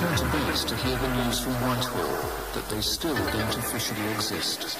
to base to hear the news from Whitehall that they still don't officially exist.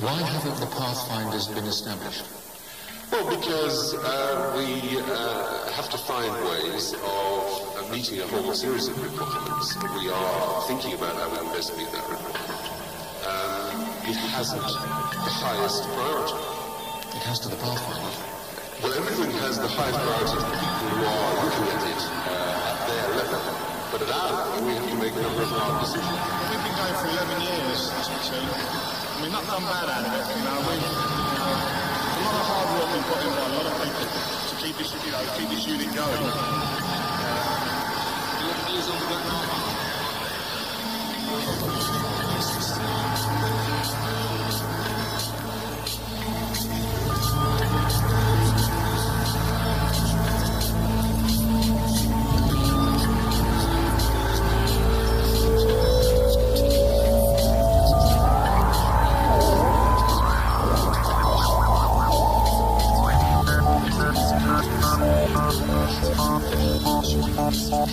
Why haven't the Pathfinders been established? Well, because uh, we uh, have to find ways of uh, meeting a whole series of requirements. We are thinking about how we can best meet that requirement. Um, it hasn't the highest priority. It has to the Pathfinders. Well, everything has the highest priority to the people who are looking at it uh, their level. But at our level, we have to make a number of hard decisions. We've been going for 11 years, a team. I mean, not done bad out of it. You know, we've, you know, a lot of hard work been put in by a lot of people to keep this, you know, keep this unit going. Uh, 11 years on the back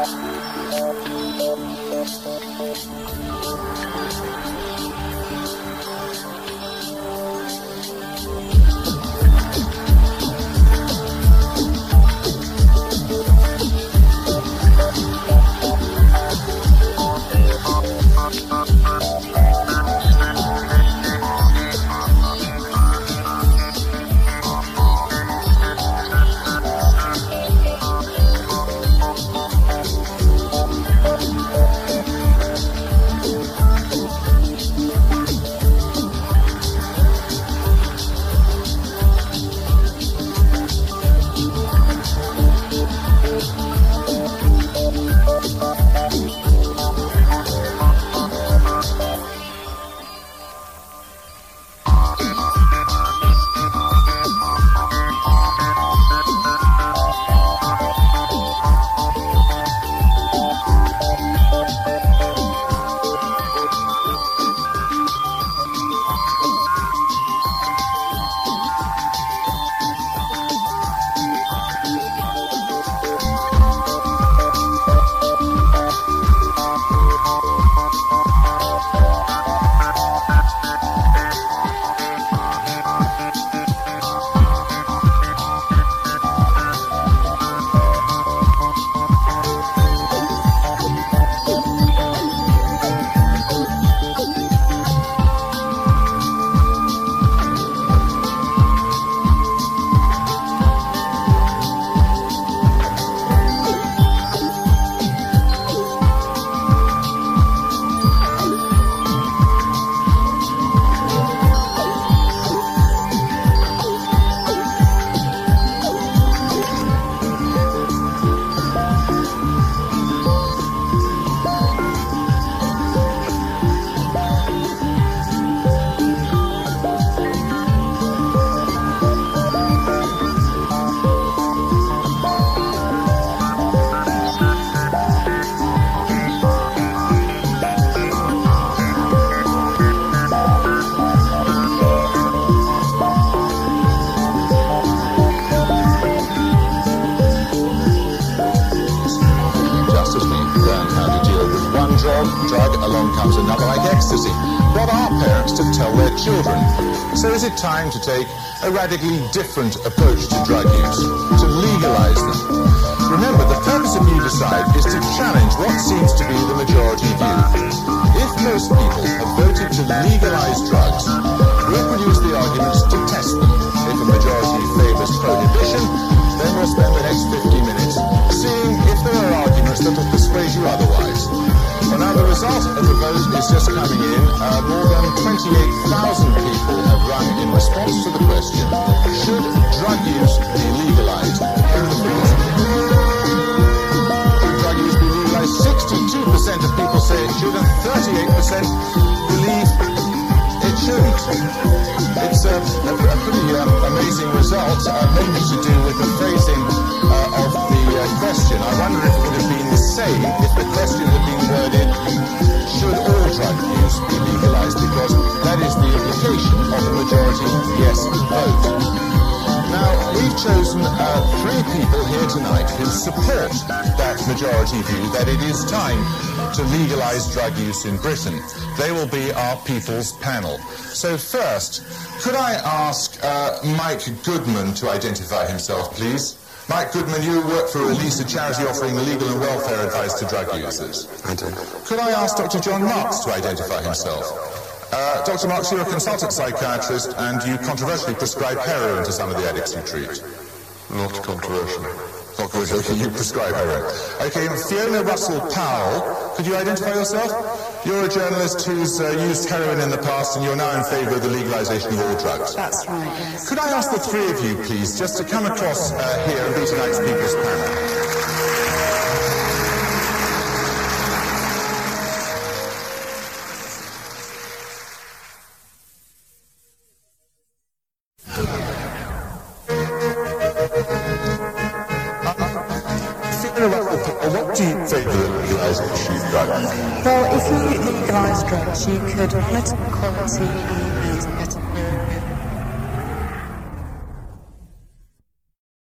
Just drug, drug, along comes another like ecstasy. What are parents to tell their children? So is it time to take a radically different approach to drug use, to legalize them? Remember, the purpose of You Decide is to challenge what seems to be the majority view. If most people have voted to legalize drugs, result of the vote is just coming in. Uh, more than 28,000 people have rung in response to the question, should drug use be legalized? Drug use be legalized? 62% of people say it should, and 38% believe it shouldn't. It's a, a, a pretty uh, amazing result, uh, chosen uh, three people here tonight who support that majority view that it is time to legalise drug use in Britain. They will be our People's Panel. So first, could I ask uh, Mike Goodman to identify himself, please? Mike Goodman, you work for Release, a charity offering legal and welfare advice to drug users. I do. Could I ask Dr. John Marks to identify himself? Uh, Dr. Marks, you're a consultant psychiatrist and you controversially prescribe heroin to some of the addicts you treat. Not controversial. Not good, okay, you prescribe heroin. Okay, Fiona Russell Powell, could you identify yourself? You're a journalist who's uh, used heroin in the past and you're now in favour of the legalisation of all drugs. That's right, yes. Could I ask the three of you, please, just to come across uh, here and be tonight's People's Panel? What do you the legalisation of drugs? Well, if you legalise drugs, you could monitor the quality